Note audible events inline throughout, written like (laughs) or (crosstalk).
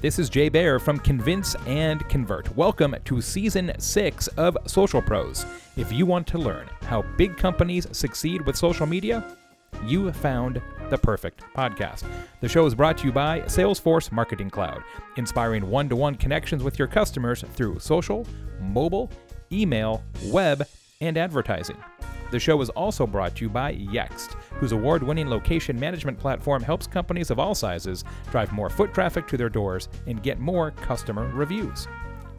This is Jay Baer from Convince and Convert. Welcome to season six of Social Pros. If you want to learn how big companies succeed with social media, you found the perfect podcast. The show is brought to you by Salesforce Marketing Cloud, inspiring one to one connections with your customers through social, mobile, email, web, and advertising. The show is also brought to you by Yext, whose award winning location management platform helps companies of all sizes drive more foot traffic to their doors and get more customer reviews.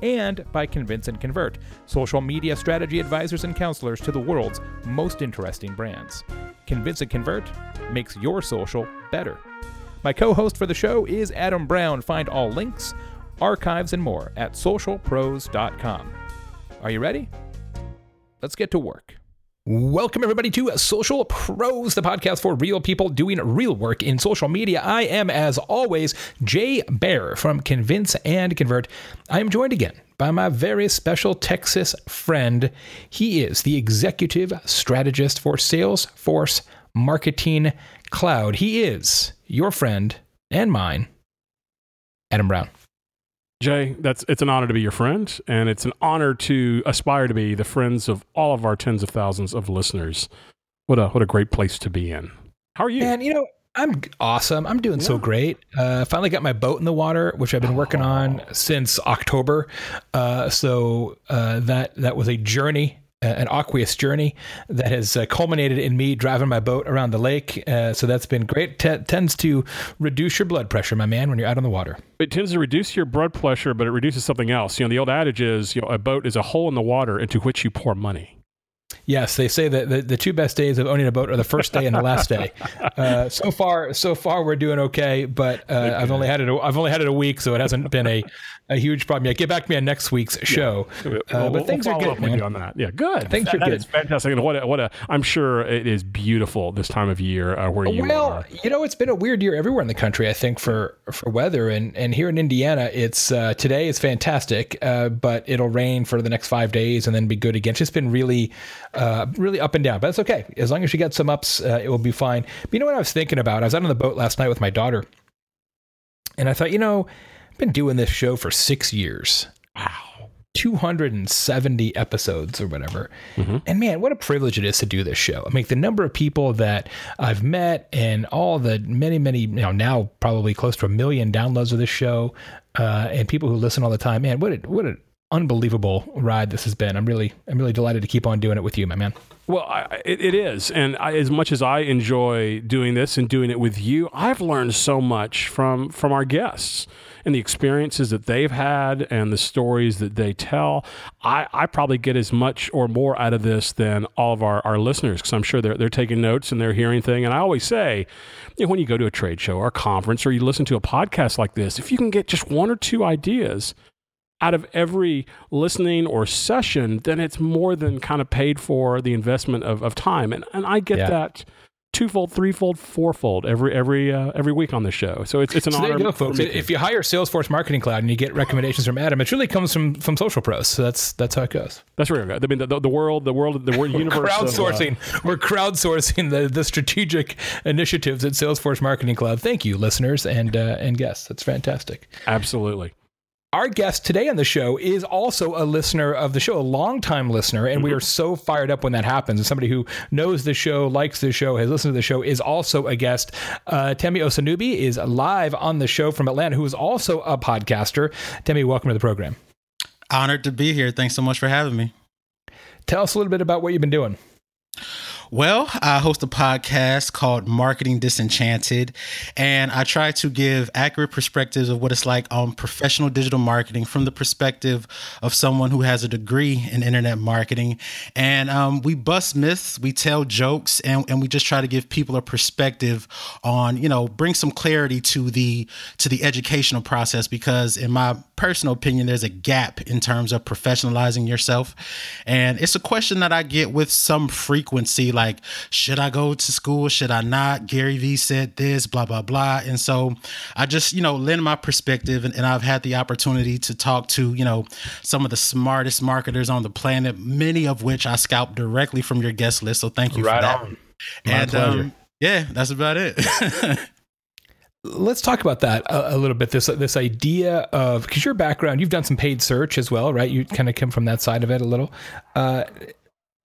And by Convince and Convert, social media strategy advisors and counselors to the world's most interesting brands. Convince and Convert makes your social better. My co host for the show is Adam Brown. Find all links, archives, and more at socialpros.com. Are you ready? Let's get to work. Welcome, everybody, to Social Pros, the podcast for real people doing real work in social media. I am, as always, Jay Baer from Convince and Convert. I am joined again by my very special Texas friend. He is the executive strategist for Salesforce Marketing Cloud. He is your friend and mine, Adam Brown. Jay, that's it's an honor to be your friend, and it's an honor to aspire to be the friends of all of our tens of thousands of listeners. What a what a great place to be in. How are you? And you know, I'm awesome. I'm doing yeah. so great. Uh, finally got my boat in the water, which I've been working oh. on since October. Uh, so uh, that that was a journey an aqueous journey that has uh, culminated in me driving my boat around the lake. Uh, so that's been great. T- tends to reduce your blood pressure, my man, when you're out on the water. It tends to reduce your blood pressure, but it reduces something else. You know, the old adage is, you know, a boat is a hole in the water into which you pour money. Yes, they say that the, the two best days of owning a boat are the first day and the last day. Uh, so far, so far we're doing okay, but uh, I've only had it. A, I've only had it a week, so it hasn't been a, a huge problem yet. Get back to me on next week's show. Yeah. Uh, but we'll, things we'll are good. Man. on that. Yeah, good. Things that, are that good. It's fantastic. And what a, what a I'm sure it is beautiful this time of year uh, where you well, are. you know, it's been a weird year everywhere in the country. I think for for weather and and here in Indiana, it's uh, today is fantastic, uh, but it'll rain for the next five days and then be good again. It's just been really, really up and down, but that's okay. As long as you get some ups, uh, it will be fine. But you know what I was thinking about? I was out on the boat last night with my daughter, and I thought, you know, I've been doing this show for six years. Wow. 270 episodes or whatever. Mm-hmm. And man, what a privilege it is to do this show. I mean, the number of people that I've met and all the many, many, you know, now probably close to a million downloads of this show, uh, and people who listen all the time. Man, what a, what an unbelievable ride this has been. I'm really, I'm really delighted to keep on doing it with you, my man. Well, I, it, it is, and I, as much as I enjoy doing this and doing it with you, I've learned so much from from our guests and the experiences that they've had and the stories that they tell. I, I probably get as much or more out of this than all of our, our listeners because I'm sure they're they're taking notes and they're hearing things. And I always say, you know, when you go to a trade show or a conference or you listen to a podcast like this, if you can get just one or two ideas out of every listening or session, then it's more than kind of paid for the investment of, of time. And, and I get yeah. that twofold, threefold, fourfold every every uh, every week on the show. So it's it's an so honor. There you go, folks. If you hire Salesforce Marketing Cloud and you get recommendations from Adam, it really comes from from Social Pros. So that's that's how it goes. That's right. I mean, the, the, the world, the world, the world universe. crowdsourcing. Of, uh, We're crowdsourcing the the strategic initiatives at Salesforce Marketing Cloud. Thank you, listeners and uh, and guests. That's fantastic. Absolutely. Our guest today on the show is also a listener of the show, a longtime listener, and mm-hmm. we are so fired up when that happens. And somebody who knows the show, likes the show, has listened to the show, is also a guest. Uh, Temi Osinubi is live on the show from Atlanta, who is also a podcaster. Temi, welcome to the program. Honored to be here. Thanks so much for having me. Tell us a little bit about what you've been doing. Well, I host a podcast called Marketing Disenchanted, and I try to give accurate perspectives of what it's like on professional digital marketing from the perspective of someone who has a degree in internet marketing. And um, we bust myths, we tell jokes, and, and we just try to give people a perspective on, you know, bring some clarity to the to the educational process because, in my personal opinion, there's a gap in terms of professionalizing yourself, and it's a question that I get with some frequency like, should I go to school? Should I not? Gary Vee said this, blah, blah, blah. And so I just, you know, lend my perspective and, and I've had the opportunity to talk to, you know, some of the smartest marketers on the planet, many of which I scalped directly from your guest list. So thank you right for that. On. and um, yeah, that's about it. (laughs) let's talk about that a, a, little bit. This this idea of because your background, you've done some paid search as well, right? You kind of come from that side of it a little. Uh,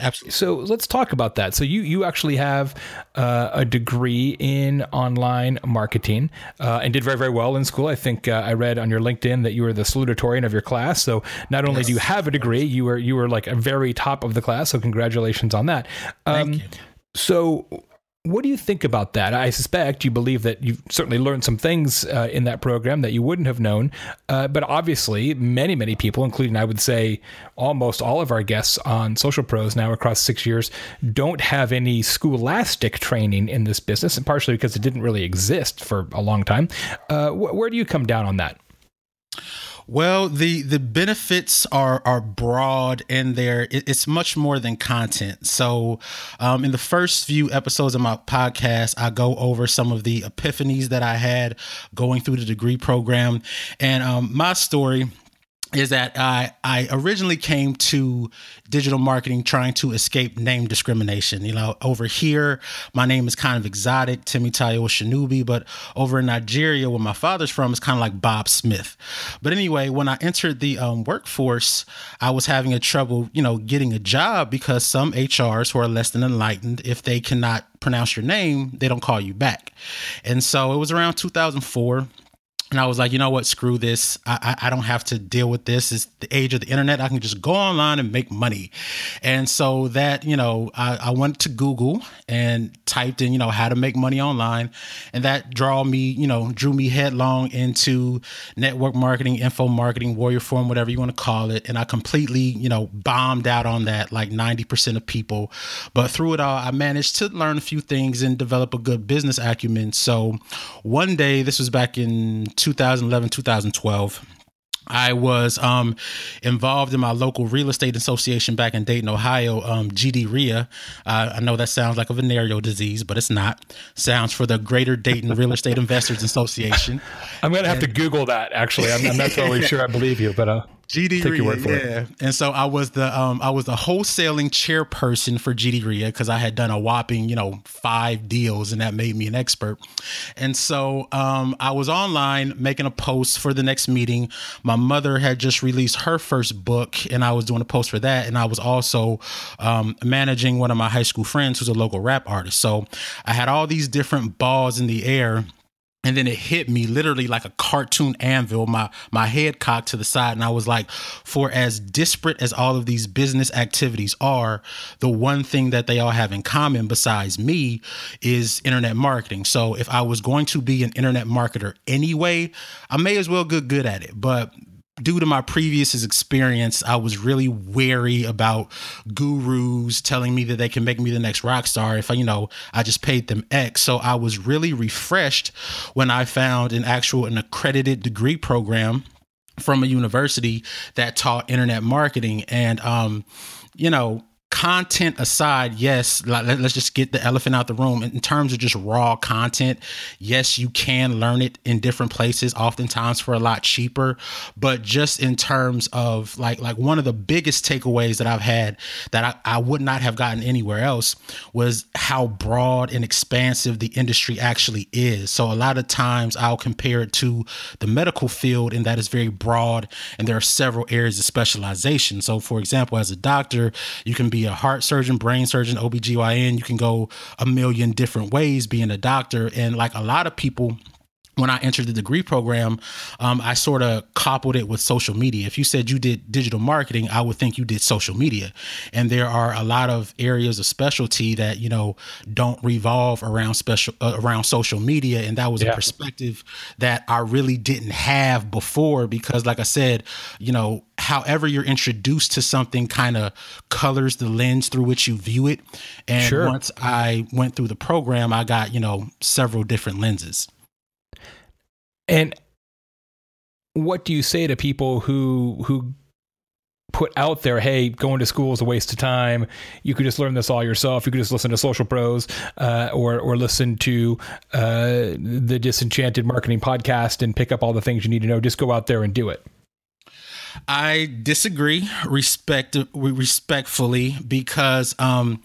Absolutely. So let's talk about that. So you you actually have uh, a degree in online marketing uh, and did very very well in school. I think uh, I read on your LinkedIn that you were the salutatorian of your class. So not only yes. do you have a degree, you were you were like a very top of the class. So congratulations on that. Um, Thank you. So what do you think about that? I suspect you believe that you've certainly learned some things uh, in that program that you wouldn't have known. Uh, but obviously, many, many people, including I would say almost all of our guests on Social Pros now across six years, don't have any scholastic training in this business, and partially because it didn't really exist for a long time. Uh, wh- where do you come down on that? Well, the the benefits are are broad and there it's much more than content. So, um, in the first few episodes of my podcast, I go over some of the epiphanies that I had going through the degree program, and um, my story is that I I originally came to digital marketing trying to escape name discrimination. You know, over here my name is kind of exotic, Temitayo Osinubi, but over in Nigeria, where my father's from, it's kind of like Bob Smith. But anyway, when I entered the um, workforce, I was having a trouble, you know, getting a job because some HRs who are less than enlightened, if they cannot pronounce your name, they don't call you back. And so it was around 2004 and I was like, you know what? Screw this. I, I, I, don't have to deal with this. It's the age of the internet. I can just go online and make money. And so that, you know, I, I went to Google and typed in, you know, how to make money online. And that draw me, you know, drew me headlong into network marketing, info marketing, Warrior Forum, whatever you want to call it. And I completely, you know, bombed out on that like 90% of people. But through it all, I managed to learn a few things and develop a good business acumen. So one day, this was back in 2011, 2012. I was um, involved in my local real estate association back in Dayton, Ohio, um, GDREA. Uh, I know that sounds like a venereal disease, but it's not. Sounds for the Greater Dayton Real Estate Investors Association. (laughs) I'm going to have to Google that, actually. I'm, I'm not totally sure I believe you, but uh, GD Take for yeah. It. And so I was the um I was the wholesaling chairperson for GD REA because I had done a whopping, you know, five deals and that made me an expert. And so um I was online making a post for the next meeting. My mother had just released her first book and I was doing a post for that. And I was also um, managing one of my high school friends who's a local rap artist. So I had all these different balls in the air and then it hit me literally like a cartoon anvil. My my head cocked to the side and i was like for as disparate as all of these business activities are the one thing that they all have in common besides me is internet marketing. So if i was going to be an internet marketer anyway i may as well get good at it. But due to my previous experience, I was really wary about gurus telling me that they can make me the next rock star if I, you know, I just paid them X. So I was really refreshed when I found an actual an accredited degree program from a university that taught internet marketing and um you know content aside, yes, let, us just get the elephant out the room. In terms of just raw content, yes, you can learn it in different places, oftentimes for a lot cheaper. But just in terms of like like one of the biggest takeaways that I've had that I, I would not have gotten anywhere else was how broad and expansive the industry actually is. So a lot of times I'll compare it to the medical field, and that is very broad, and there are several areas of specialization. So for example, as a doctor, you can be a heart surgeon, brain surgeon, OBGYN. You can go a million different ways being a doctor. And like a lot of people, when I entered the degree program, um, I sort of coupled it with social media. If you said you did digital marketing, I would think you did social media. And there are a lot of areas of specialty that you know don't revolve around special uh, around social media, and that was yeah. a perspective that I really didn't have before because, like I said, you know, however you're introduced to something kind of colors the lens through which you view it. And sure. once I went through the program, I got you know several different lenses. And what do you say to people who who put out there, hey, going to school is a waste of time. You could just learn this all yourself. You could just listen to Social Pros uh, or or listen to uh, the Disenchanted Marketing Podcast and pick up all the things you need to know. Just go out there and do it. I disagree respect respectfully because um,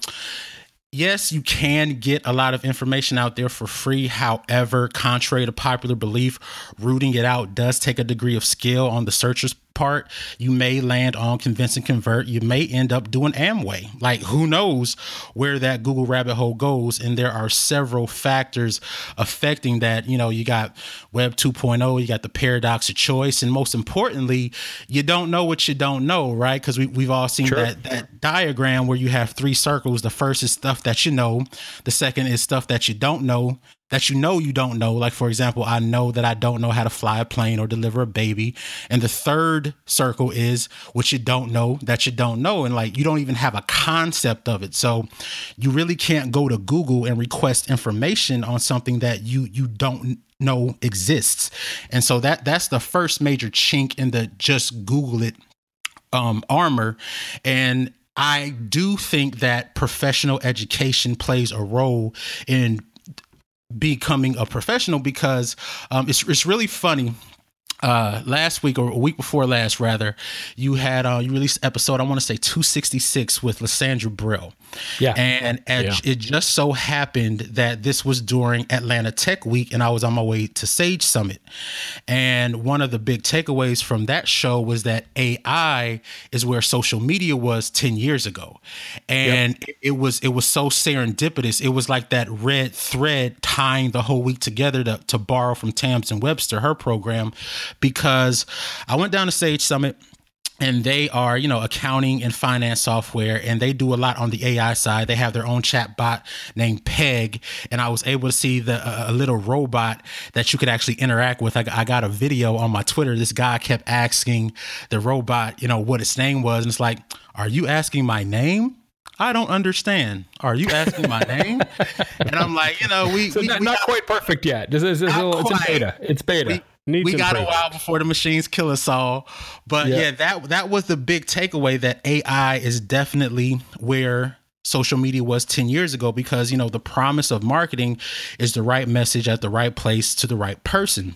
yes, you can get a lot of information out there for free. However, contrary to popular belief, rooting it out does take a degree of skill on the searcher's part. You may land on convince and convert. You may end up doing Amway. Like, who knows where that Google rabbit hole goes? And there are several factors affecting that. You know, you got Web 2.0, you got the paradox of choice, and most importantly, you don't know what you don't know, right? Because we, we've all seen sure. that, that diagram where you have three circles. The first is stuff that you know, the second is stuff that you don't know, that you know you don't know. Like, for example, I know that I don't know how to fly a plane or deliver a baby. And the third circle is what you don't know that you don't know. And like, you don't even have a concept of it. So you really can't go to Google and request information on something that you, you don't know exists. And so that, that's the first major chink in the just Google it um, armor. And I do think that professional education plays a role in becoming a professional because um, it's it's really funny uh last week or a week before last rather you had uh you released episode i want to say 266 with lysandra brill. Yeah. And yeah. it just so happened that this was during atlanta tech week and i was on my way to sage summit. And one of the big takeaways from that show was that ai is where social media was 10 years ago. And yep. it was it was so serendipitous. It was like that red thread tying the whole week together to, to borrow from Tamsen Webster her program because I went down to Sage Summit and they are you know accounting and finance software and they do a lot on the ai side they have their own chat bot named Pegg and i was able to see the a little robot that you could actually interact with I, I, got a video on my twitter this guy kept asking the robot you know what its name was and it's like are you asking my name I don't understand. Are you asking my name? (laughs) and I'm like, you know, we, so we, not, we not quite perfect yet. This is, this is little, it's beta. It's beta. We, We got a while before the machines kill us all. But yeah. yeah, that that was the big takeaway that AI is definitely where social media was 10 years ago because you know the promise of marketing is the right message at the right place to the right person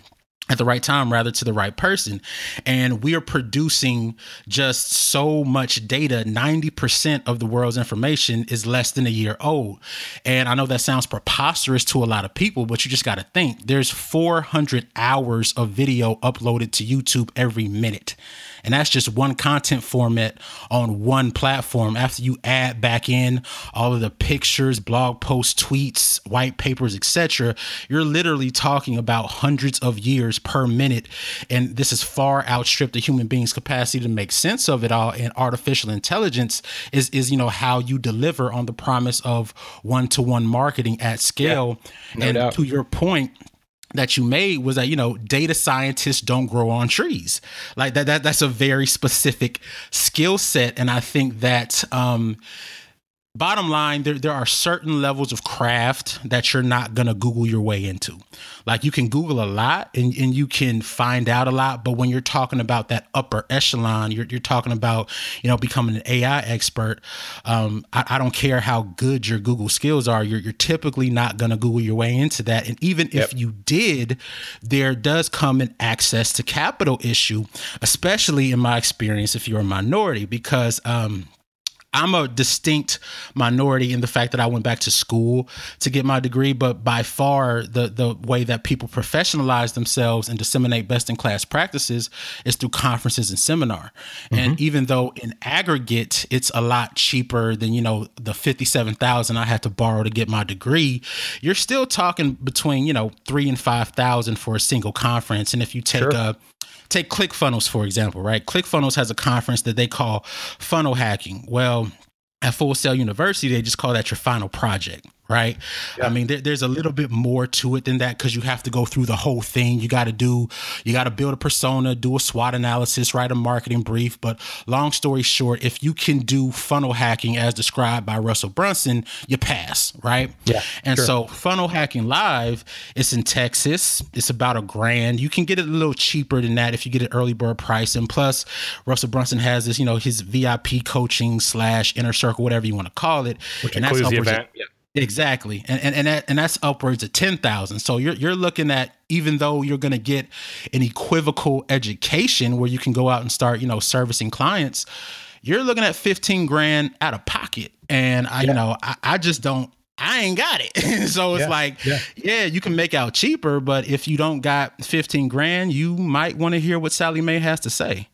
at the right time rather to the right person. And we are producing just so much data. 90% of the world's information is less than a year old. And i know that sounds preposterous to a lot of people but you just got to think. There's 400 hours of video uploaded to youtube every minute and that's just one content format on one platform. After you add back in all of the pictures, blog posts, tweets, white papers, etc., you're literally talking about hundreds of years per minute. And this is far outstripped the human being's capacity to make sense of it all. And artificial intelligence is, is you know, how you deliver on the promise of one-to-one marketing at scale. Yeah, no and doubt. to your point, that you made was that you know data scientists don't grow on trees. Like that, that that's a very specific skill set and i think that um bottom line there, there are certain levels of craft that you're not going to google your way into like you can google a lot and, and you can find out a lot but when you're talking about that upper echelon you're, you're talking about you know becoming an ai expert um, I, I, don't care how good your google skills are you're, you're typically not going to google your way into that and even yep. if you did there does come an access to capital issue especially in my experience if you're a minority because um, I'm a distinct minority in the fact that I went back to school to get my degree, but by far the the way that people professionalize themselves and disseminate best in class practices is through conferences and seminar. Mm-hmm. And even though in aggregate it's a lot cheaper than you know the fifty seven thousand I had to borrow to get my degree, you're still talking between you know three and five thousand for a single conference. And if you take sure. a take ClickFunnels, for example, right? ClickFunnels has a conference that they call funnel hacking. Well, at Full Sail University, they just call that your final project right? Yeah. I mean, there, there's a little bit more to it than that because you have to go through the whole thing. You got to do, you got to build a persona, do a SWOT analysis, write a marketing brief. But long story short, if you can do funnel hacking as described by Russell Brunson, you pass, right? Yeah. And sure. so, funnel hacking live, it's in Texas. It's about a grand. You can get it a little cheaper than that if you get an early bird price. And plus, Russell Brunson has this, you know, his VIP coaching slash inner circle, whatever you want to call it, which and includes the event. yeah Exactly, and and and, that, and that's upwards of ten thousand. So you're you're looking at even though you're going to get an equivocal education where you can go out and start you know servicing clients, you're looking at 15 grand out of pocket. And I, yeah. you know, I, I just don't I ain't got it. (laughs) so it's yeah, like, yeah. yeah. you can make out cheaper, but if you don't got 15 grand, you might want to hear what Sallie Mae has to say.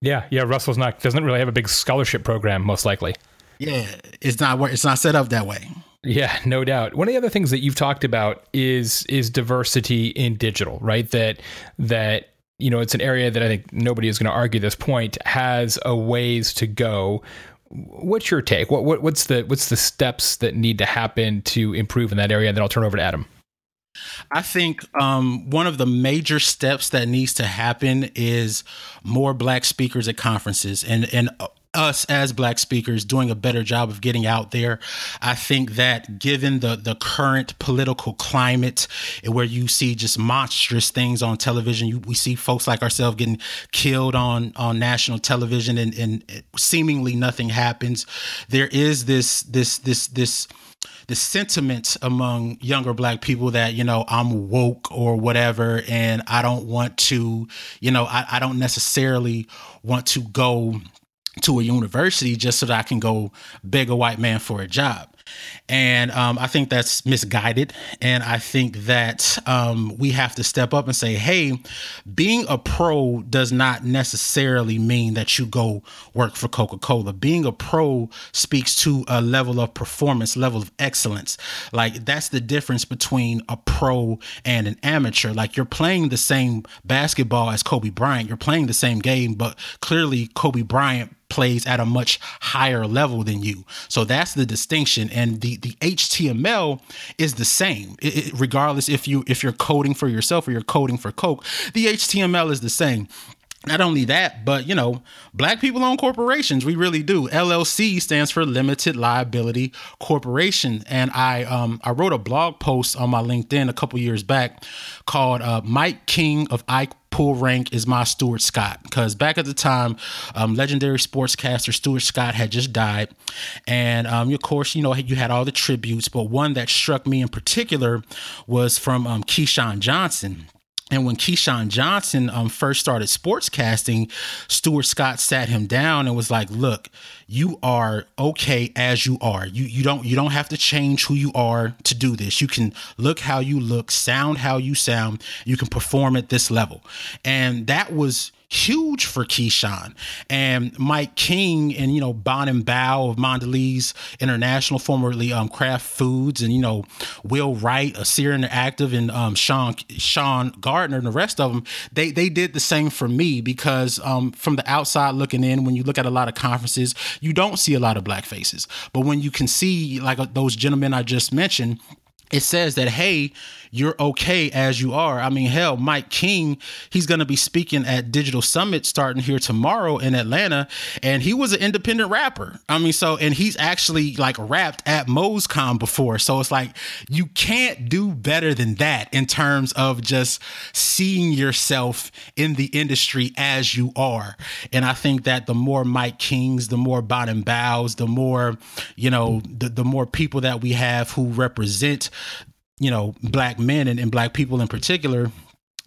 Yeah, yeah. Russell's not doesn't really have a big scholarship program, most likely. Yeah, it's not it's not set up that way. Yeah, no doubt. One of the other things that you've talked about is is diversity in digital, right? That that you know, it's an area that I think nobody is going to argue this point has a ways to go. What's your take? What, what what's the what's the steps that need to happen to improve in that area? And then I'll turn over to Adam. I think um, one of the major steps that needs to happen is more black speakers at conferences and and us as black speakers doing a better job of getting out there. I think that given the the current political climate where you see just monstrous things on television, you, we see folks like ourselves getting killed on on national television and, and seemingly nothing happens. There is this this this this the sentiment among younger black people that you know i'm woke or whatever and i don't want to you know i, I don't necessarily want to go to a university just so that I can go beg a white man for a job. And um, I think that's misguided. And I think that um, we have to step up and say, hey, being a pro does not necessarily mean that you go work for Coca Cola. Being a pro speaks to a level of performance, level of excellence. Like that's the difference between a pro and an amateur. Like you're playing the same basketball as Kobe Bryant, you're playing the same game, but clearly Kobe Bryant plays at a much higher level than you. So that's the distinction. And the the HTML is the same, it, it, regardless if you if you're coding for yourself or you're coding for Coke. The HTML is the same not only that, but you know, black people own corporations. We really do. LLC stands for Limited Liability Corporation, and I um I wrote a blog post on my LinkedIn a couple years back called uh, "Mike King of Ike Pool Rank is my Stuart Scott. Because back at the time, um, legendary sportscaster Stuart Scott had just died, and um, of course, you know you had all the tributes, but one that struck me in particular was from um, Keyshawn Johnson and when Keyshawn Johnson um, first started sportscasting, Stuart Scott sat him down and was like, "Look, you are okay as you are. You you don't you don't have to change who you are to do this. You can look how you look, sound how you sound. You can perform at this level." And that was huge for Keyshawn. And Mike King and, you know, Bonin Bough of Mondelez International, formerly um, Kraft Foods, and, you know, Will Wright, a Sear Interactive, and um, Sean Sean Gardner and the rest of them, they, they did the same for me because um, from the outside looking in, when you look at a lot of conferences, you don't see a lot of black faces. But when you can see like uh, those gentlemen I just mentioned, it says that hey you're okay as you are. I mean hell mike king he's going to be speaking at digital summit starting here tomorrow in atlanta and he was an independent rapper. I mean so and he's actually like rapped at MozCon before. So it's like you can't do better than that in terms of just seeing yourself in the industry as you are. And i think that the more mike kings the more Bonin Boughs the more you know the, the more people that we have who represent you know black men and, and black people in particular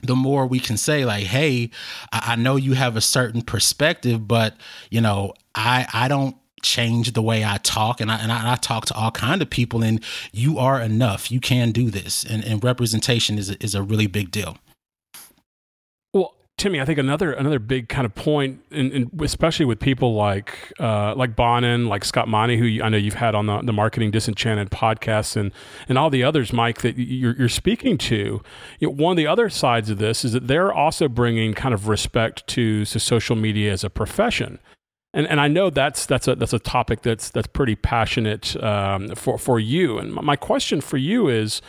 the more we can say like hey I, I know you have a certain perspective but you know i i don't change the way I talk and I, and I, I, talk to all kind of people and you are enough. You can do this. And, and representation is a, is a really big deal. Timmy, I think another another big kind of point, and especially with people like uh, like Bonin, like Scott Monty, who I know you've had on the, the Marketing Disenchanted podcast, and and all the others, Mike, that you're, you're speaking to. You know, one of the other sides of this is that they're also bringing kind of respect to, to social media as a profession. And, and I know that's that's a that's a topic that's that's pretty passionate um, for for you. And my question for you is,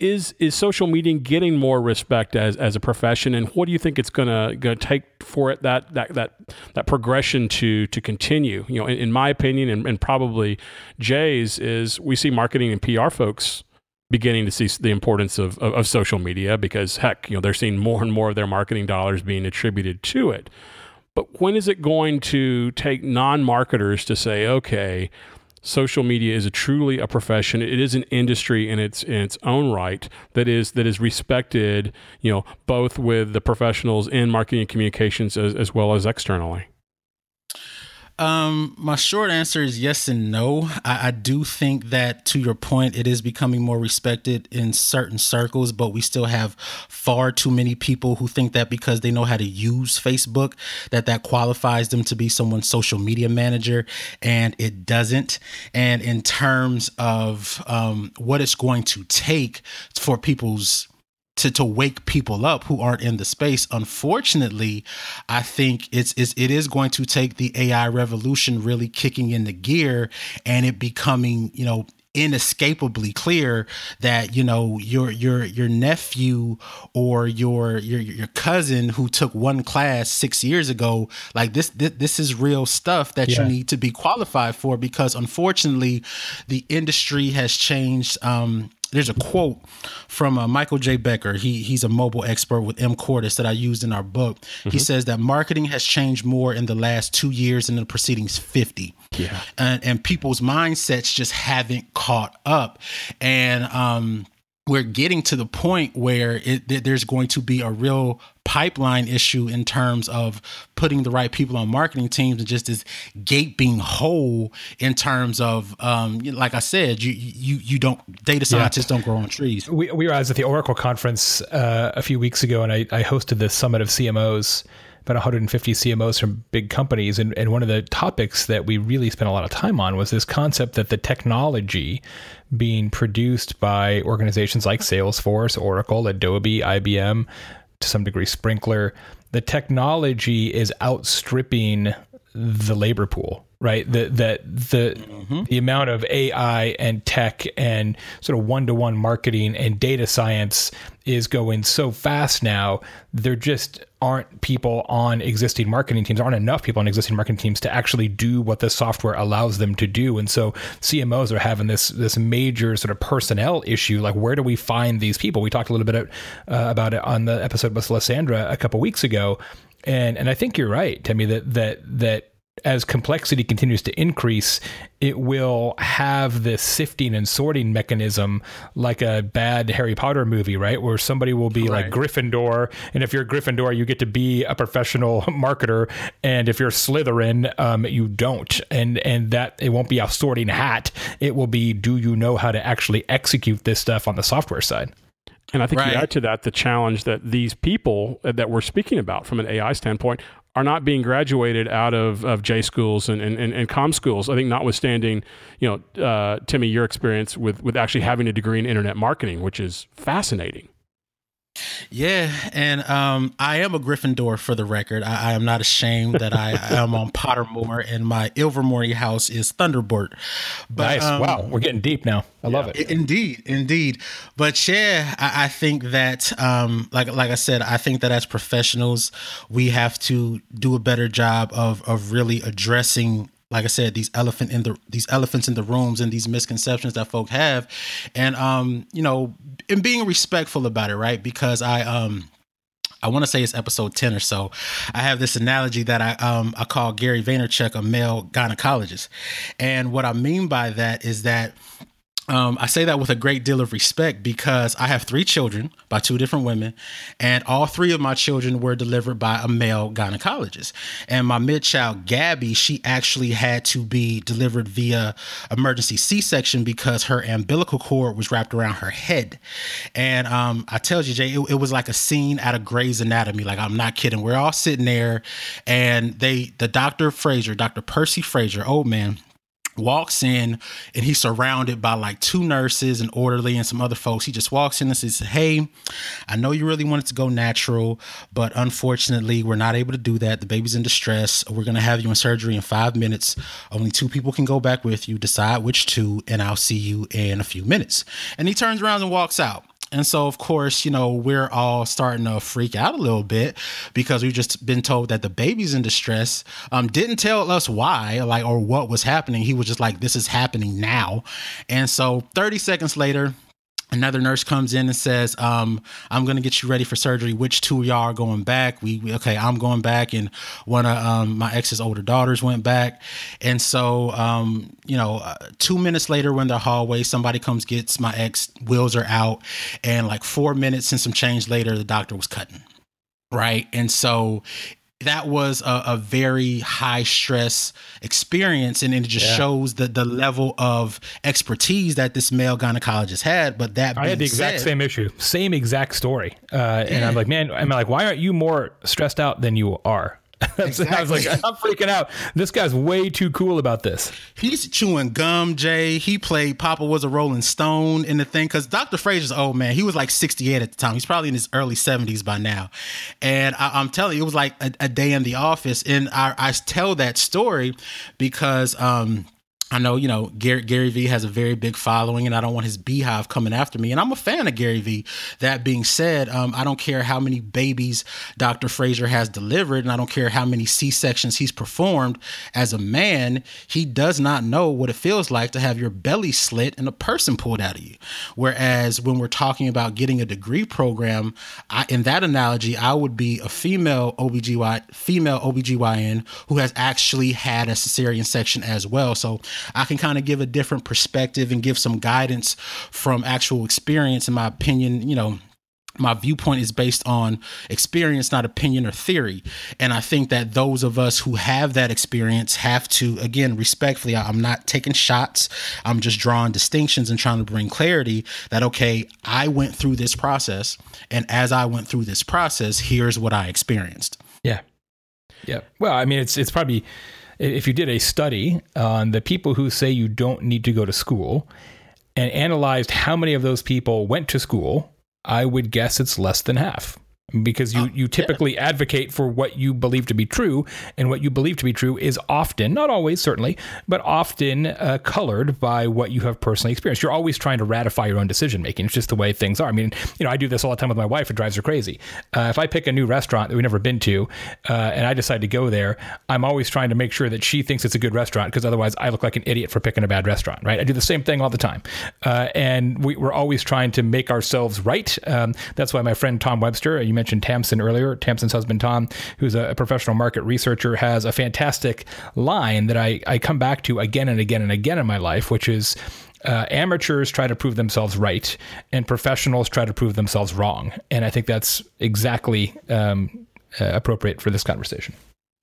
is is social media getting more respect as as a profession? And what do you think it's gonna gonna take for it that that that that progression to to continue? You know in, in my opinion and, and probably jay's is we see marketing and pr folks beginning to see the importance of, of, of social media because heck you know they're seeing more and more of their marketing dollars being attributed to it. But when is it going to take non-marketers to say okay social media is a truly a profession. It is an industry in its in its own right that is that is respected, you know, both with the professionals in marketing and communications as, as well as externally. Um, my short answer is yes and no. I, I, do think that, to your point, it is becoming more respected in certain circles, but we still have far too many people who think that because they know how to use Facebook, that that qualifies them to be someone's social media manager, and it doesn't. And in terms of um, what it's going to take for people's to to wake people up who aren't in the space. Unfortunately, I think it's, it's it is going to take the AI revolution really kicking into gear and it becoming you know inescapably clear that you know your your your nephew or your your your cousin who took one class 6 years ago like this this, this is real stuff that yeah. you need to be qualified for because unfortunately the industry has changed um there's a quote from uh, Michael J. Becker. He he's a mobile expert with mCordis that I used in our book. Mm-hmm. He says that marketing has changed more in the last two years than the preceding fifty. Yeah, and and people's mindsets just haven't caught up, and um we're getting to the point where it, there's going to be a real pipeline issue in terms of putting the right people on marketing teams and just this gaping hole in terms of um, like I said, you you you don't data scientists yeah. don't grow on trees. We we were at the Oracle conference uh, a few weeks ago, and I, I hosted the summit of CMOs about 150 CMOs from big companies. And, and one of the topics that we really spent a lot of time on was this concept that the technology being produced by organizations like Salesforce, Oracle, Adobe, IBM, to some degree, Sprinklr, the technology is outstripping the labor pool right? That that the mm-hmm. the amount of AI and tech and sort of one to one marketing and data science is going so fast now. There just aren't people on existing marketing teams, aren't enough people on existing marketing teams to actually do what the software allows them to do. And so CMOs are having this this major sort of personnel issue. Like, where do we find these people? We talked a little bit uh, about it on the episode with Lysandra a couple weeks ago. And and I think you're right, Timmy, that that that as complexity continues to increase, it will have this sifting and sorting mechanism like a bad Harry Potter movie, right? Where somebody will be right. like Gryffindor, and if you're Gryffindor, you get to be a professional (laughs) marketer, and if you're Slytherin, um, you don't, and and that it won't be a sorting hat. It will be, do you know how to actually execute this stuff on the software side? And I think right. you add to that the challenge that these people that we're speaking about from an AI standpoint are not being graduated out of, of J schools and, and, and, and com schools. I think notwithstanding, you know, uh, Timmy, your experience with, with actually having a degree in internet marketing, which is fascinating. Yeah, and um, I am a Gryffindor for the record. I, I am not ashamed that I, am on Pottermore, and my Ilvermorny house is Thunderbird. But, nice. Um, wow, we're getting deep now. I yeah, love it. Indeed, indeed. But yeah, I, I think that, um, like like I said, I think that as professionals, we have to do a better job of of really addressing like I said, these elephant in the these elephants in the rooms and these misconceptions that folk have, and um, you know, and being respectful about it, right? Because I um. I want to say it's episode 10 or so. I have this analogy that I um I call Gary Vaynerchuk a male gynecologist. And what I mean by that is that um, I say that with a great deal of respect because I have three children by two different women, and all three of my children were delivered by a male gynecologist. And my mid child, Gabby, she actually had to be delivered via emergency C section because her umbilical cord was wrapped around her head. And um, I tell you, Jay, it, it was like a scene out of Grey's Anatomy. Like, I'm not kidding. We're all sitting there, and they, the Dr. Fraser, Dr. Percy Fraser, old man, walks in and he's surrounded by like two nurses and orderly and some other folks. He just walks in and says hey i know you really wanted to go natural but unfortunately we're not able to do that. The baby's in distress. We're going to have you in surgery in five minutes. Only two people can go back with you. Decide which two and i'll see you in a few minutes. And he turns around and walks out and so, of course, you know, we're all starting to freak out a little bit because we've just been told that the baby's in distress. Um, didn't tell us why, like, or what was happening. He was just like, this is happening now. And so, 30 seconds later, another nurse comes in and says um, i'm going to get you ready for surgery. Which two y'all are going back? We, we okay i'm going back and one of um, my ex's older daughters went back. And so um, you know uh, two minutes later when the hallway. Somebody comes gets my ex wheels are out. And like four minutes and some change later the doctor was cutting. Right? And so that was a, a, very high stress experience and it just yeah. shows the the level of expertise that this male gynecologist had but that i had the exact said, same issue same exact story uh, yeah. and i'm like man i'm like why aren't you more stressed out than you are (laughs) Exactly. I was like, I'm freaking out. This guy's way too cool about this. He's chewing gum, Jay. He played Papa was a Rolling Stone in the thing because Dr. Frazier's old man. He was like 68 at the time. He's probably in his early 70s by now. And I, am telling you, it was like a, a, day in the office. And I, I tell that story because um, I know, you know, Gary, Gary Vee has a very big following, and I don't want his beehive coming after me. And I'm a fan of Gary Vee. That being said, um, I don't care how many babies Dr. Frazier has delivered, and I don't care how many C sections he's performed. As a man, he does not know what it feels like to have your belly slit and a person pulled out of you. Whereas when we're talking about getting a degree program, I, in that analogy, I would be a female OBGY, female OBGYN who has actually had a cesarean section as well. So I can kind of give a different perspective and give some guidance from actual experience. In my opinion, you know, my viewpoint is based on experience, not opinion or theory. And I think that those of us who have that experience have to, again, respectfully, I'm not taking shots. I'm just drawing distinctions and trying to bring clarity that, okay, I went through this process. And as I went through this process, here's what I experienced. Yeah. Yeah. Well, I mean, it's, it's probably, if you did a study on the people who say you don't need to go to school and analyzed how many of those people went to school, I would guess it's less than half because you, oh, you typically yeah. advocate for what you believe to be true. And what you believe to be true is often, not always, certainly, but often uh, colored by what you have personally experienced. You're always trying to ratify your own decision making. It's just the way things are. I mean, you know, I do this all the time with my wife. It drives her crazy. Uh, if I pick a new restaurant that we've never been to uh, and I decide to go there, I'm always trying to make sure that she thinks it's a good restaurant because otherwise I look like an idiot for picking a bad restaurant, right? I do the same thing all the time. Uh, and we, are always trying to make ourselves right. Um, that's why my friend Tom Webster, you mentioned Tamsen earlier. Tamsen's husband, Tom, who's a, professional market researcher, has a fantastic line that I, I come back to again and again and again in my life, which is uh, amateurs try to prove themselves right and professionals try to prove themselves wrong. And I think that's exactly um, uh, appropriate for this conversation.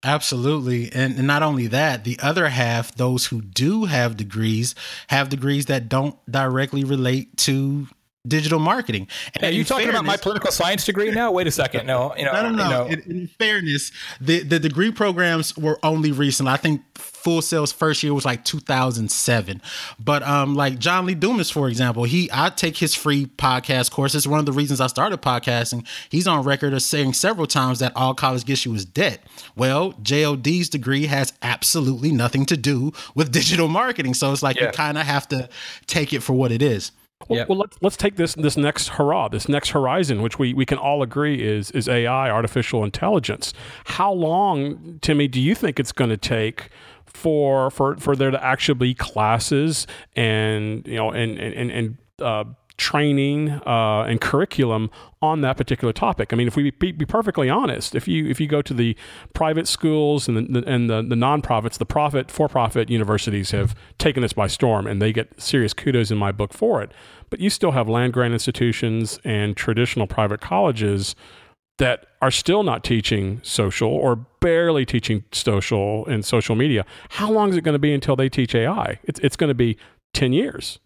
Absolutely. And, and, not only that, the other half, those who do have degrees, have degrees that don't directly relate to digital marketing. And Are you talking fairness, about my political science degree now? Wait a second. No, you know, no, no, no. You know. In, in, fairness, the, the degree programs were only recent. I think Full Sail's first year was like 2007. But um, like John Lee Dumas, for example, he I take his free podcast course. It's one of the reasons I started podcasting. He's on record of saying several times that all college gets you is debt. Well, JLD's degree has absolutely nothing to do with digital marketing. So it's like yeah. you kind of have to take it for what it is. Well, yep. well, let's let's take this this next hurrah, this next horizon, which we, we can all agree is is AI, artificial intelligence. How long, Timmy, do you think it's going to take for for for there to actually be classes and you know and and and uh, training uh, and curriculum on that particular topic. I mean, if we be, be, perfectly honest, if you if you go to the private schools and the, and the, the nonprofits, the profit for profit universities have taken this by storm, and they get serious kudos in my book for it. But you still have land grant institutions and traditional private colleges that are still not teaching social or barely teaching social and social media. How long is it going to be until they teach AI? It's, it's going to be 10 years.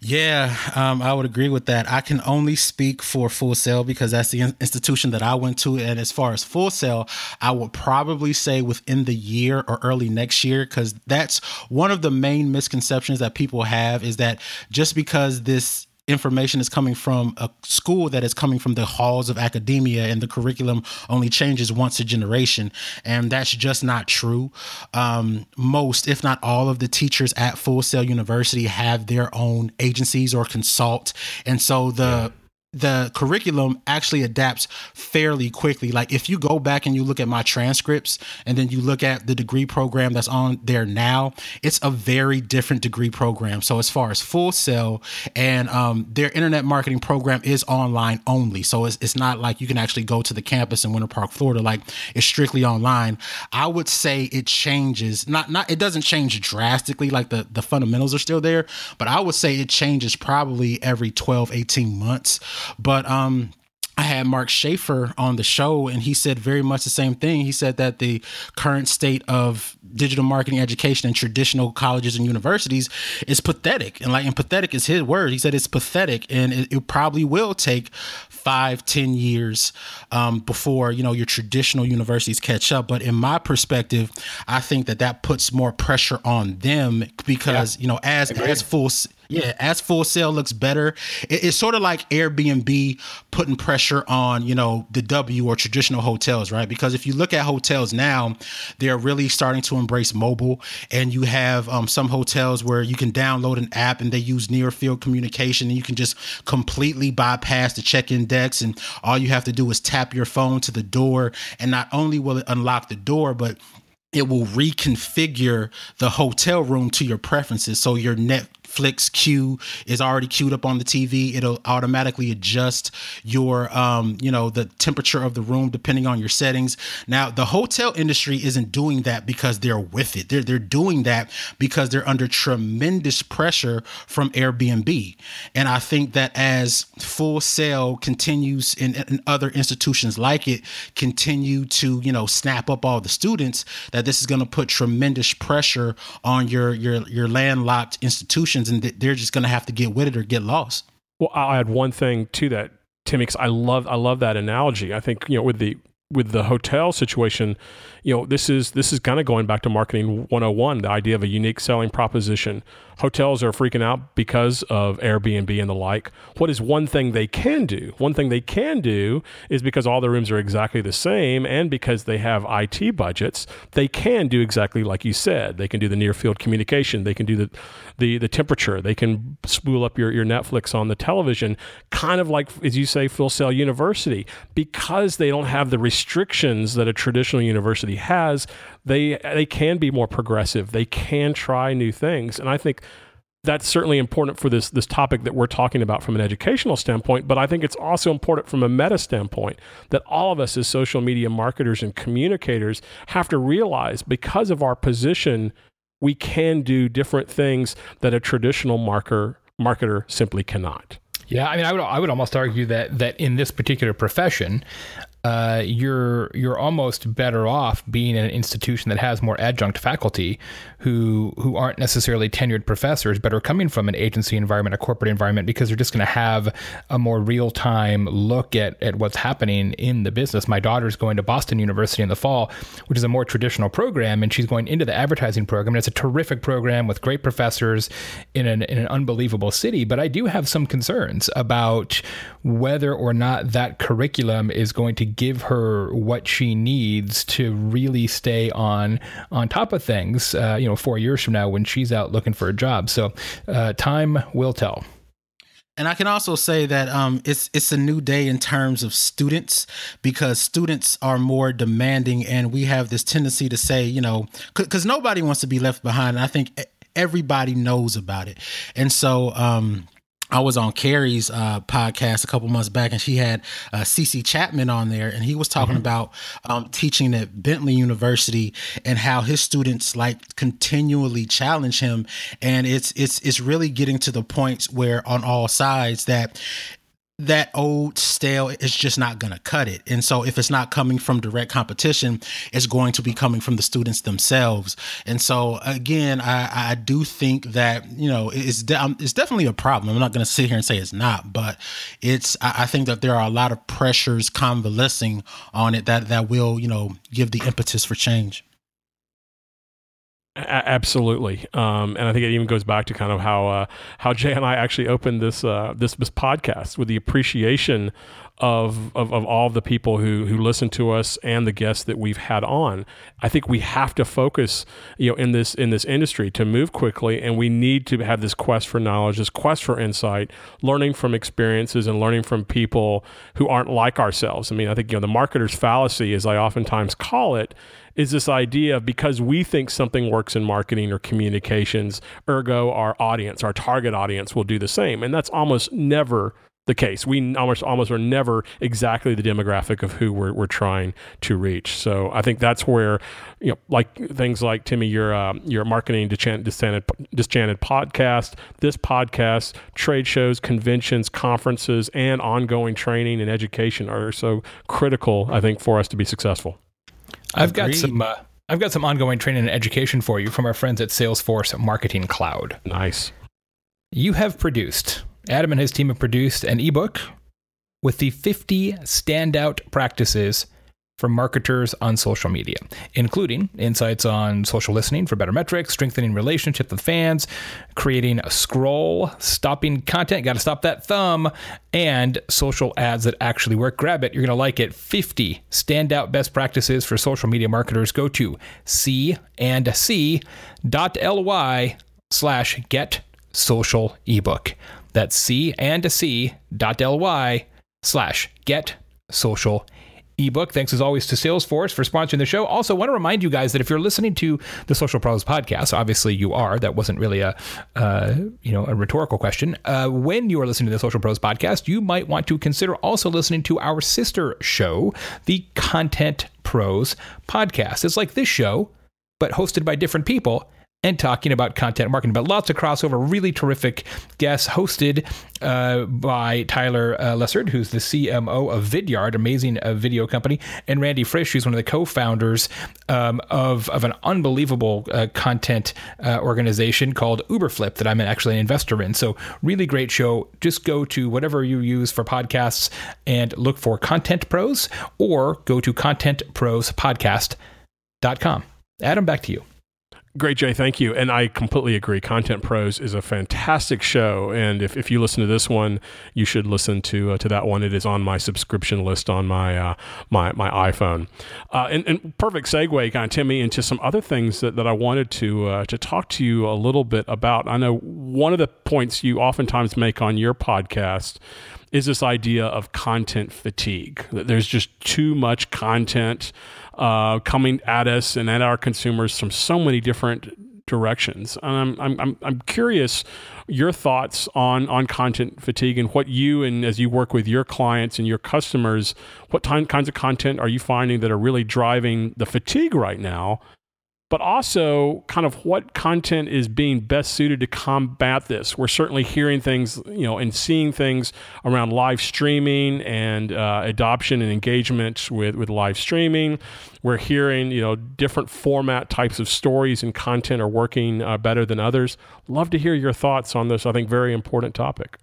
Yeah, um, I would agree with that. I can only speak for Full Sail because that's the institution that I went to. And as far as Full Sail, I would probably say within the year or early next year, because that's one of the main misconceptions that people have is that just because this information is coming from a school that is coming from the halls of academia and the curriculum only changes once a generation. And that's just not true. Um, most if not all of the teachers at full sail university have their own agencies or consult. And so the the curriculum actually adapts fairly quickly. Like if you go back and you look at my transcripts and then you look at the degree program that's on there now, it's a very different degree program. So as far as Full Sail and um, their internet marketing program is online only. So it's, it's not like you can actually go to the campus in Winter Park, Florida. Like it's strictly online. I would say it changes. Not not it doesn't change drastically. Like the the fundamentals are still there, but I would say it changes probably every 12, 18 months but um I had Mark Schaefer on the show, and he said very much the same thing. He said that the current state of digital marketing education in traditional colleges and universities is pathetic. And like, and pathetic is his word. He said it's pathetic, and it, it probably will take five, ten years um, before you know your traditional universities catch up. But in my perspective, I think that that puts more pressure on them because yeah. you know as as full yeah, as Full Sail looks better, it, it's sort of like Airbnb putting pressure on, you know, the W or traditional hotels, right? Because if you look at hotels now, they're really starting to embrace mobile. And you have um, some hotels where you can download an app and they use near field communication and you can just completely bypass the check in decks. And all you have to do is tap your phone to the door. And not only will it unlock the door, but it will reconfigure the hotel room to your preferences. So your net Netflix queue is already queued up on the TV. It'll automatically adjust your, um, you know, the temperature of the room depending on your settings. Now, the hotel industry isn't doing that because they're with it. They're they're doing that because they're under tremendous pressure from Airbnb. And I think that as Full Sail continues and, and other institutions like it continue to, you know, snap up all the students, that this is going to put tremendous pressure on your your your landlocked institutions and they're just going to have to get with it or get lost. Well, I'll add one thing to that, Timmy, because I love I love that analogy. I think you know with the with the hotel situation, you know, this is this is kind of going back to marketing 101, the idea of a unique selling proposition. Hotels are freaking out because of Airbnb and the like. What is one thing they can do? One thing they can do is because all the rooms are exactly the same and because they have IT budgets, they can do exactly like you said. They can do the near field communication, they can do the the the temperature, they can spool up your, your Netflix on the television, kind of like as you say, Full Sail University, because they don't have the restrictions that a traditional university has, they they can be more progressive. They can try new things, and I think that's certainly important for this this topic that we're talking about from an educational standpoint. But I think it's also important from a meta standpoint that all of us as social media marketers and communicators have to realize because of our position, we can do different things that a traditional marker marketer simply cannot. Yeah, I mean, I would I would almost argue that that in this particular profession, uh, you're you're almost better off being in an institution that has more adjunct faculty who who aren't necessarily tenured professors but are coming from an agency environment, a corporate environment, because they're just going to have a more real time look at at what's happening in the business. My daughter's going to Boston University in the fall, which is a more traditional program, and she's going into the advertising program. And it's a terrific program with great professors in an in an unbelievable city. But I do have some concerns about whether or not that curriculum is going to give her what she needs to really stay on on top of things. Uh, you know, four years from now when she's out looking for a job. So uh, time will tell. And I can also say that um, it's it's a new day in terms of students because students are more demanding, and we have this tendency to say, you know, because nobody wants to be left behind. And I think everybody knows about it, and so. Um, I was on Carrie's uh, podcast a couple months back, and she had uh, CC Chapman on there, and he was talking mm-hmm. about um, teaching at Bentley University and how his students like continually challenge him, and it's it's it's really getting to the point where on all sides that that old stale is just not going to cut it. And so if it's not coming from direct competition, it's going to be coming from the students themselves. And so again, I, I do think that, you know, it's, de- um, it's definitely a problem. I'm not going to sit here and say it's not, but it's, I, I think that there are a lot of pressures convalescing on it that, that will, you know, give the impetus for change. Absolutely, um, and I think it even goes back to kind of how uh, how Jay and I actually opened this uh, this this podcast with the appreciation of, of, of all of the people who, who listen to us and the guests that we've had on. I think we have to focus, you know, in this in this industry to move quickly, and we need to have this quest for knowledge, this quest for insight, learning from experiences and learning from people who aren't like ourselves. I mean, I think you know the marketer's fallacy, as I oftentimes call it, is this idea of because we think something works in marketing or communications, ergo our audience, our target audience will do the same, and that's almost never the case. We almost almost are never exactly the demographic of who we're, we're trying to reach. So I think that's where you know, like things like Timmy, your uh, your marketing disenchanted, disenchanted podcast, this podcast, trade shows, conventions, conferences, and ongoing training and education are so critical. I think for us to be successful. I've Agreed. got some. Uh, I've got some ongoing training and education for you from our friends at Salesforce Marketing Cloud. Nice. You have produced Adam and his team have produced an ebook with the 50 standout practices for marketers on social media, including insights on social listening for better metrics, strengthening relationships with fans, creating a scroll, stopping content, got to stop that thumb, and social ads that actually work. Grab it, you're going to like it. 50 standout best practices for social media marketers. Go to c and c.ly slash get social ebook. That's C and C dot ly slash get social ebook. Thanks as always to Salesforce for sponsoring the show. Also, want to remind you guys that if you're listening to the Social Pros podcast, obviously you are. That wasn't really a uh, you know a rhetorical question. Uh, when you are listening to the Social Pros podcast, you might want to consider also listening to our sister show, the Content Pros podcast. It's like this show, but hosted by different people and talking about content marketing. But lots of crossover, really terrific guests hosted uh, by Tyler uh, Lessard, who's the CMO of Vidyard, amazing uh, video company, and Randy Frisch, who's one of the co-founders um, of, of an unbelievable uh, content uh, organization called Uberflip that I'm actually an investor in. So really great show. Just go to whatever you use for podcasts and look for Content Pros or go to contentprospodcast.com. Adam, back to you. Great, Jay. Thank you. And I completely agree. Content Pros is a fantastic show. And if, if you listen to this one, you should listen to uh, to that one. It is on my subscription list on my uh, my, my iPhone. Uh, and, and, perfect segue, kind of, Timmy, into some other things that, that I wanted to uh, to talk to you a little bit about. I know one of the points you oftentimes make on your podcast is this idea of content fatigue. That there's just too much content uh, coming at us and at our consumers from so many different directions. And I'm, I'm, I'm curious your thoughts on, on content fatigue and what you and as you work with your clients and your customers, what time, kinds of content are you finding that are really driving the fatigue right now but also kind of what content is being best suited to combat this. We're certainly hearing things, you know, and seeing things around live streaming and uh, adoption and engagement with, with live streaming. We're hearing, you know, different format types of stories and content are working uh, better than others. Love to hear your thoughts on this, I think, very important topic.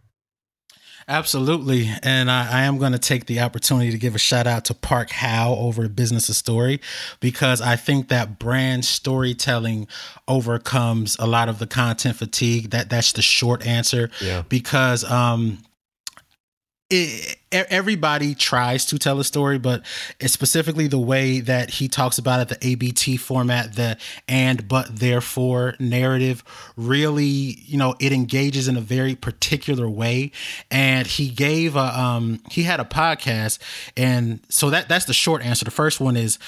Absolutely. And I, I am going to take the opportunity to give a shout out to Park Howell over at Business of Story because I think that brand storytelling overcomes a lot of the content fatigue. That that's the short answer. Yeah. Because um it, everybody tries to tell a story, but it's specifically the way that he talks about it, the ABT format, the and but therefore narrative really, you know, it engages in a very particular way. And he gave a um he had a podcast and so that that's the short answer. The first one is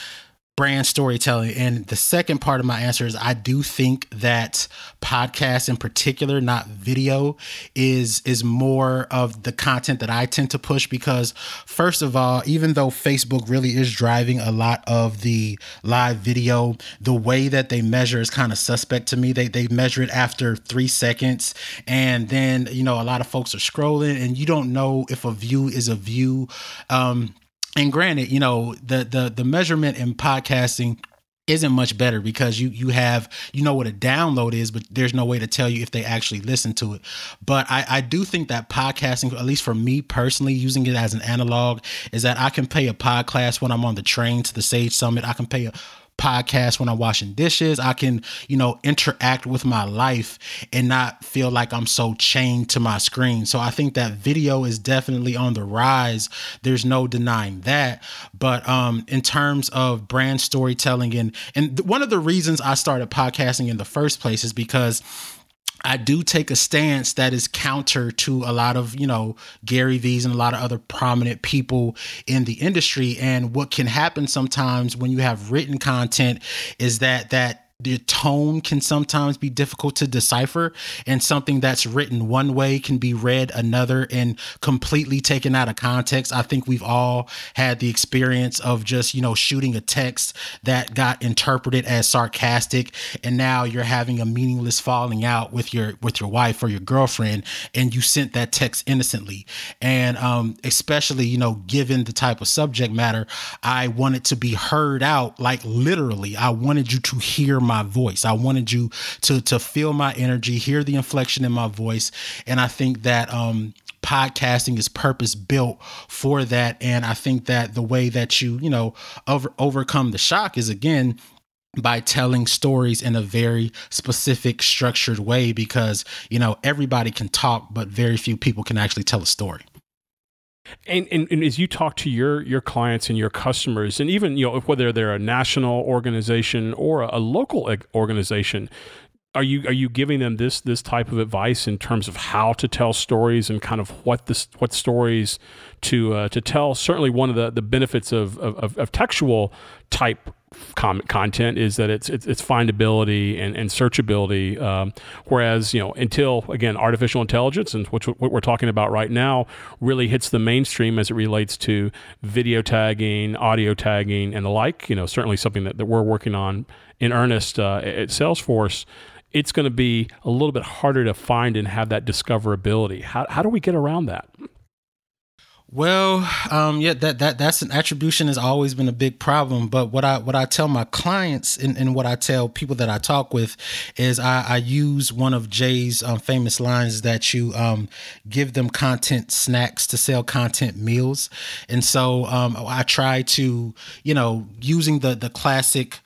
brand storytelling. And the second part of my answer is I do think that podcast in particular, not video, is is more of the content that I tend to push because first of all, even though Facebook really is driving a lot of the live video, the way that they measure is kind of suspect to me. They they measure it after three seconds, and then you know a lot of folks are scrolling, and you don't know if a view is a view. Um, and granted, you know, the the the measurement in podcasting isn't much better because you you have you know what a download is, but there's no way to tell you if they actually listen to it. But I, I do think that podcasting, at least for me personally, using it as an analog, is that I can pay a podcast when I'm on the train to the Sage Summit. I can pay a podcast when I'm washing dishes. I can, you know, interact with my life and not feel like I'm so chained to my screen. So I think that video is definitely on the rise. There's no denying that. But um in terms of brand storytelling and and one of the reasons I started podcasting in the first place is because I do take a stance that is counter to a lot of, you know, Gary V's and a lot of other prominent people in the industry. And what can happen sometimes when you have written content is that that the tone can sometimes be difficult to decipher and something that's written one way can be read another and completely taken out of context. I think we've all had the experience of just you know shooting a text that got interpreted as sarcastic and now you're having a meaningless falling out with your with your wife or your girlfriend and you sent that text innocently. And um especially you know given the type of subject matter i wanted to be heard out like literally. I wanted you to hear my voice. I wanted you to to feel my energy, hear the inflection in my voice, and I think that um podcasting is purpose built for that. And i think that the way that you you know over, overcome the shock is again by telling stories in a very specific structured way because you know everybody can talk but very few people can actually tell a story and, and, and, as you talk to your your clients and your customers, and even you know whether they're a national organization or a, a local organization, are you are you giving them this this type of advice in terms of how to tell stories and kind of what this what stories to uh, to tell? Certainly, one of the the benefits of of, of textual type com- content is that it's it's, it's findability and, and searchability. Um, whereas you know until again artificial intelligence and which what we're talking about right now really hits the mainstream as it relates to video tagging, audio tagging, and the like. You know certainly something that, that we're working on in earnest uh, at Salesforce. It's going to be a little bit harder to find and have that discoverability. How, how do we get around that? Well, um, yeah, that that that's an attribution has always been a big problem. But what I what I tell my clients and, and what I tell people that I talk with is I, I use one of Jay's um, famous lines that you um, give them content snacks to sell content meals, and so um, I try to you know using the the classic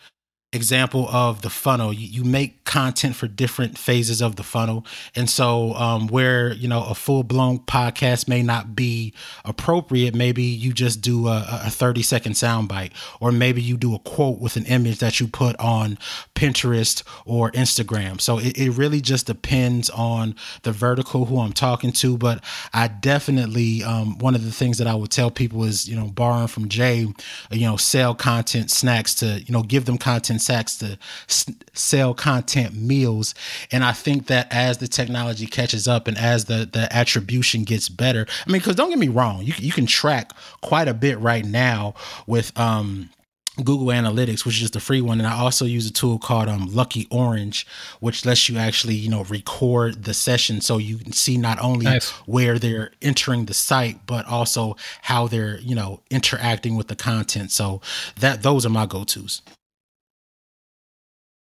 example of the funnel. You, you, make content for different phases of the funnel. And so um, where you know a full-blown podcast may not be appropriate maybe you just do a, a 30 second soundbite or maybe you do a quote with an image that you put on pinterest or instagram. So it, it really just depends on the vertical who i'm talking to but i definitely um, one of the things that i would tell people is you know borrowing from jay you know sell content snacks to you know give them content Sachs to s- sell content meals. And I think that as the technology catches up and as the, the attribution gets better, I mean, because don't get me wrong, you, you can track quite a bit right now with, um, Google Analytics, which is just a free one, and I also use a tool called um, Lucky Orange, which lets you actually, you know, record the session so you can see not only nice. where they're entering the site, but also how they're, you know, interacting with the content. So that those are my go tos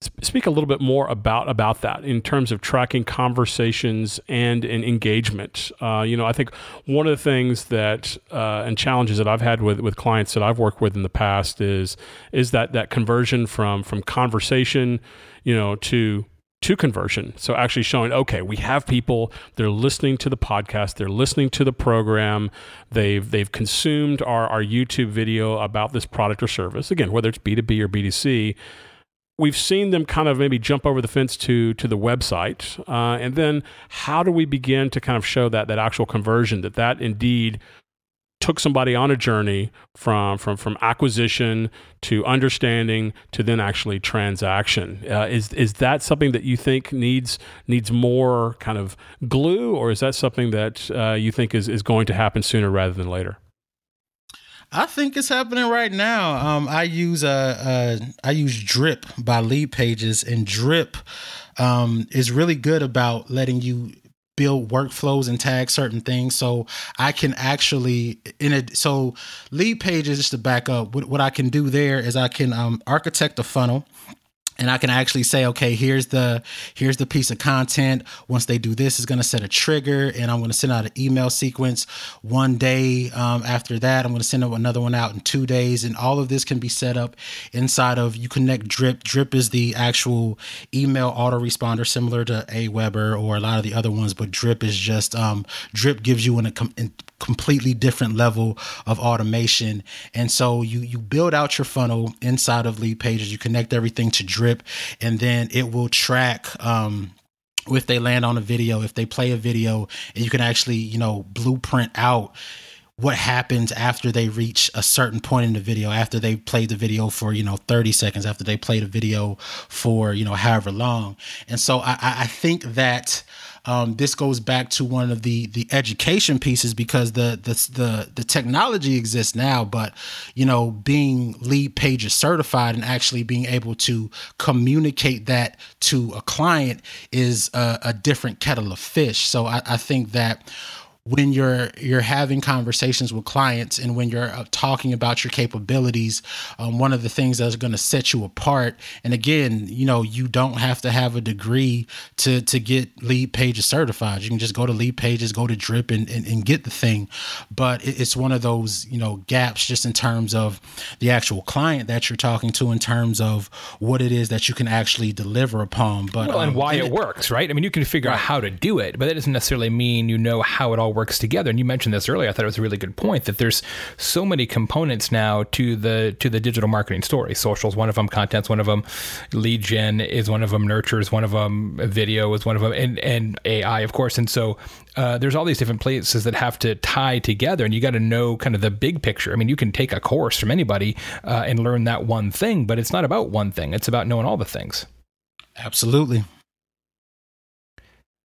speak a little bit more about about that in terms of tracking conversations and, and engagement. Uh, you know, I think one of the things that uh, and challenges that I've had with, with clients that I've worked with in the past is is that that conversion from from conversation, you know, to to conversion. So actually showing, okay, we have people, they're listening to the podcast, they're listening to the program, they've they've consumed our, our YouTube video about this product or service. Again, whether it's B2B or B2C, we've seen them kind of maybe jump over the fence to to the website, uh, and then how do we begin to kind of show that that actual conversion that that indeed took somebody on a journey from from from acquisition to understanding to then actually transaction. Uh, is is that something that you think needs needs more kind of glue, or is that something that uh, you think is is going to happen sooner rather than later? I think it's happening right now. Um, I use uh, uh, I use Drip by Leadpages, and Drip um, is really good about letting you build workflows and tag certain things. So I can actually in it. So Leadpages, just to back up, what, what I can do there is I can um, architect a funnel and I can actually say, okay, here's the here's the piece of content. Once they do this, it's going to set a trigger, and I'm going to send out an email sequence one day. Um, after that, I'm going to send another one out in two days, and all of this can be set up inside of you connect Drip. Drip is the actual email autoresponder, similar to Aweber or a lot of the other ones, but Drip is just um, Drip gives you an, a completely different level of automation. And so you you build out your funnel inside of lead pages, You connect everything to Drip, and then it will track. Um, if they land on a video, if they play a video, and you can actually, you know, blueprint out what happens after they reach a certain point in the video after they played the video for you know 30 seconds after they played a video for you know however long and so i i think that um, this goes back to one of the the education pieces because the the the, the technology exists now, but you know, being Leadpages certified and actually being able to communicate that to a client is a, a different kettle of fish. So I, I think that when you're you're having conversations with clients and when you're uh, talking about your capabilities um, one of the things that's going to set you apart and again you know you don't have to have a degree to to get lead pages certified. You can just go to lead pages go to drip and, and, and get the thing. But it, it's one of those you know gaps just in terms of the actual client that you're talking to in terms of what it is that you can actually deliver upon. But well, and um, why and it, it, works right? I mean you can figure right. out how to do it but that doesn't necessarily mean you know how it all works together. And you mentioned this earlier. I thought it was a really good point that there's so many components now to the to the digital marketing story. Socials, one of them. Content's one of them. Lead gen is one of them. Nurture is one of them. Video is one of them. And and AI, of course. And so uh, there's all these different places that have to tie together, and you got to know kind of the big picture. I mean, you can take a course from anybody uh, and learn that one thing, but it's not about one thing. It's about knowing all the things. Absolutely.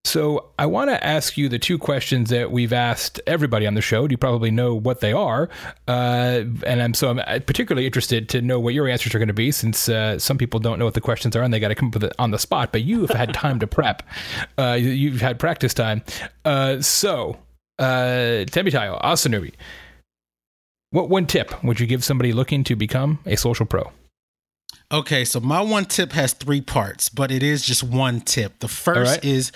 So I want to ask you the two questions that we've asked everybody on the show. You probably know what they are, uh, and I'm so I'm uh, particularly interested to know what your answers are going to be, since uh, some people don't know what the questions are and they got to come up with it on the spot. But you've had time to prep. (laughs) Uh, you've had practice time. Uh, so, uh, Osinubi, what one tip would you give somebody looking to become a social pro? Okay, so my one tip has three parts, but it is just one tip. The first right. is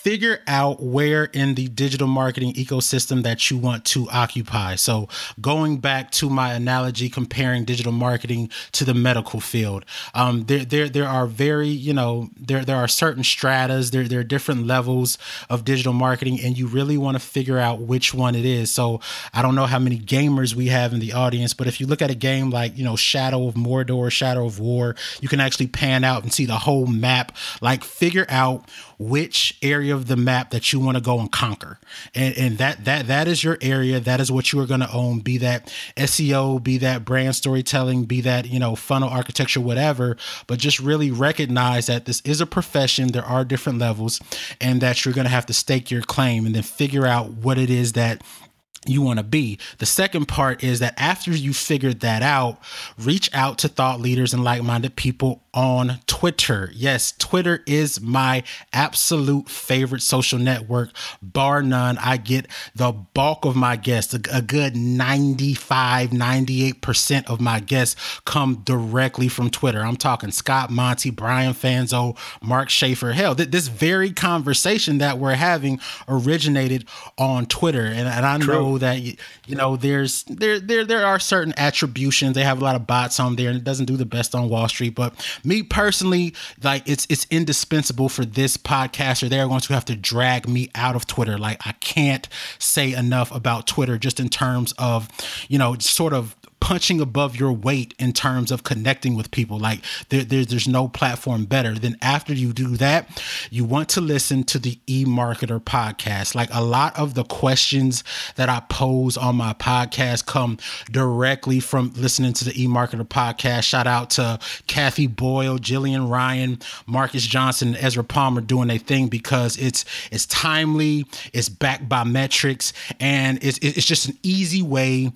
figure out where in the digital marketing ecosystem that you want to occupy. So, going back to my analogy comparing digital marketing to the medical field, um, there, there, there are very, you know, there, there are certain stratas, there, there are different levels of digital marketing, and you really want to figure out which one it is. So, I don't know how many gamers we have in the audience, but if you look at a game like, you know, Shadow of Mordor, Shadow of War, you can actually pan out and see the whole map. Like, figure out which area of the map that you want to go and conquer. And, and that that that is your area. That is what you are going to own. Be that SEO, be that brand storytelling, be that you know funnel architecture, whatever. But just really recognize that this is a profession. There are different levels, and that you're going to have to stake your claim and then figure out what it is that you want to be. The second part is that after you figured that out, reach out to thought leaders and like minded people on Twitter. Yes, Twitter is my absolute favorite social network, bar none. I get the bulk of my guests, a, good 95, 98% of my guests come directly from Twitter. I'm talking Scott Monty, Brian Fanzo, Mark Schaefer. Hell, th- this very conversation that we're having originated on Twitter. And, and I True. know that, you, know, there's there, there, there are certain attributions. They have a lot of bots on there and it doesn't do the best on Wall Street, but me personally, like it's it's indispensable for this podcaster. They're going to have to drag me out of Twitter. Like I can't say enough about Twitter just in terms of, you know, sort of punching above your weight in terms of connecting with people. Like there, there, there's no platform better. Then after you do that, you want to listen to the eMarketer podcast. Like a lot of the questions that I pose on my podcast come directly from listening to the eMarketer podcast. Shout out to Cathy Boyle, Jillian Ryan, Marcus Johnson, Ezra Palmer doing a thing because it's it's timely, it's backed by metrics, and it's it's just an easy way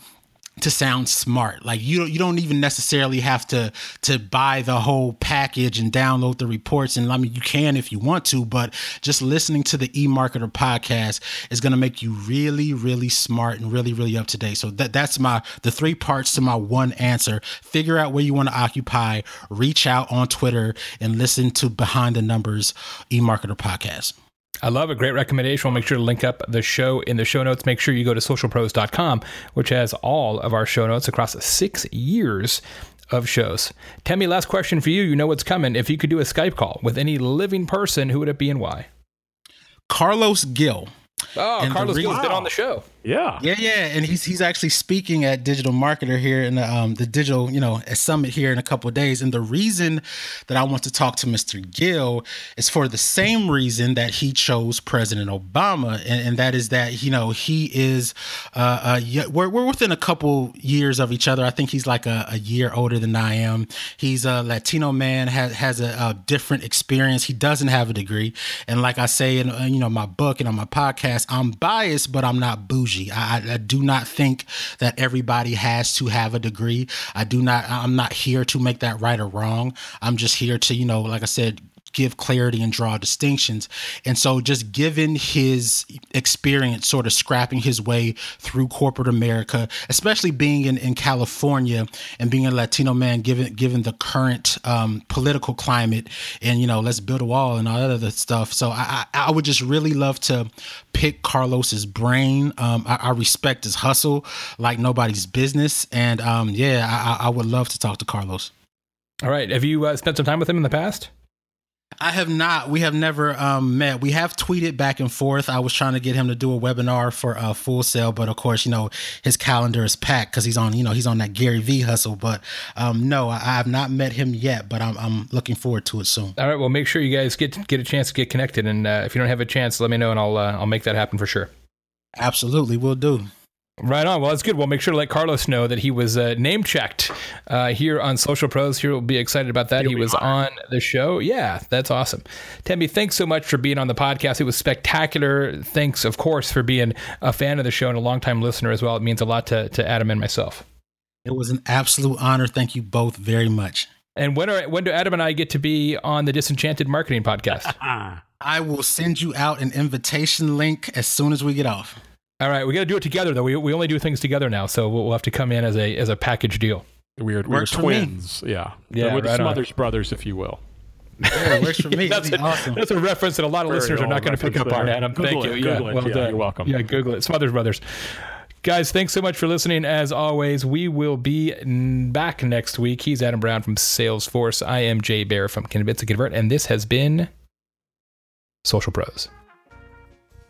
to sound smart. Like you don't you don't even necessarily have to to buy the whole package and download the reports. And I mean you can if you want to, but just listening to the eMarketer podcast is gonna make you really, really smart and really, really up to date. So that that's my the three parts to my one answer. Figure out where you want to occupy, reach out on Twitter and listen to Behind the Numbers eMarketer podcast. I love a Great recommendation. We'll make sure to link up the show in the show notes. Make sure you go to socialpros.com, which has all of our show notes across six years of shows. Tell last question for you. You know what's coming. If you could do a Skype call with any living person, who would it be and why? Carlos Gil. Oh, and Carlos Gil has been on the show. Yeah. Yeah, yeah, and he's he's actually speaking at Digital Marketer here in the um the digital you know summit here in a couple days. And the reason that I want to talk to Mr. Gil is for the same reason that he chose President Obama, and, and that is that you know he is uh, uh we're we're within a couple years of each other. I think he's like a, a year older than I am. He's a Latino man has has a, a different experience. He doesn't have a degree, and like I say in uh, you know my book and on my podcast, I'm biased, but I'm not bougie bougie. I, I, do not think that everybody has to have a degree. I do not. I'm not here to make that right or wrong. I'm just here to, you know, like I said, give clarity and draw distinctions. And so, just given his experience, sort of scrapping his way through corporate America, especially being in, in California and being a Latino man, given given the current um, political climate, and you know, let's build a wall and all that other stuff. So, I, I, would just really love to pick Carlos's brain. Um, I, I, respect his hustle like nobody's business, and um, yeah, I, I would love to talk to Carlos. All right. Have you uh, spent some time with him in the past? I have not. We have never um, met. We have tweeted back and forth. I was trying to get him to do a webinar for uh, Full Sail, but of course, you know, his calendar is packed because he's on, you know, he's on that Gary V hustle. But um, no, I, I, have not met him yet, but I'm, I'm looking forward to it soon. All right. Well, make sure you guys get get a chance to get connected, and uh, if you don't have a chance, let me know, and I'll uh, I'll make that happen for sure. Absolutely, we'll do. Right on. Well, that's good. We'll make sure to let Carlos know that he was uh, name checked uh, here on Social Pros. Here, we'll be excited about that. He'll he was on the show. Yeah, that's awesome. Tembi, thanks so much for being on the podcast. It was spectacular. Thanks, of course, for being a fan of the show and a longtime listener as well. It means a lot to, to Adam and myself. It was an absolute honor. Thank you both very much. And when are when do Adam and I get to be on the Disenchanted Marketing Podcast? (laughs) I will send you out an invitation link as soon as we get off. All right, we got to do it together though. We, we only do things together now, so we'll, we'll have to come in as a as a package deal. We're, we're twins, yeah, yeah. We're the right Smothers on. brothers, if you will. Yeah, works for me. (laughs) that's, a, awesome. that's a reference that a lot of Very listeners are not going to pick up on, Adam. Google Thank it, you. Google yeah, well yeah, done. You're welcome. Yeah, Google it. Smothers Brothers. Guys, thanks so much for listening. As always, we will be back next week. He's Adam Brown from Salesforce. I am Jay Baer from Convince and Convert, and this has been Social Pros.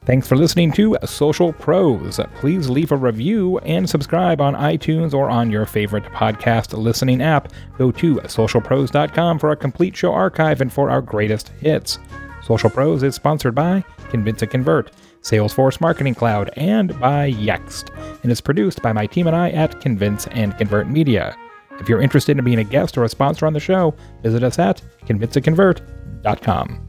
Thanks for listening to Social Pros. Please leave a review and subscribe on iTunes or on your favorite podcast listening app. Go to socialpros.com for a complete show archive and for our greatest hits. Social Pros is sponsored by Convince and Convert, Salesforce Marketing Cloud, and by Yext, and is produced by my team and I at Convince and Convert Media. If you're interested in being a guest or a sponsor on the show, visit us at convinceandconvert.com.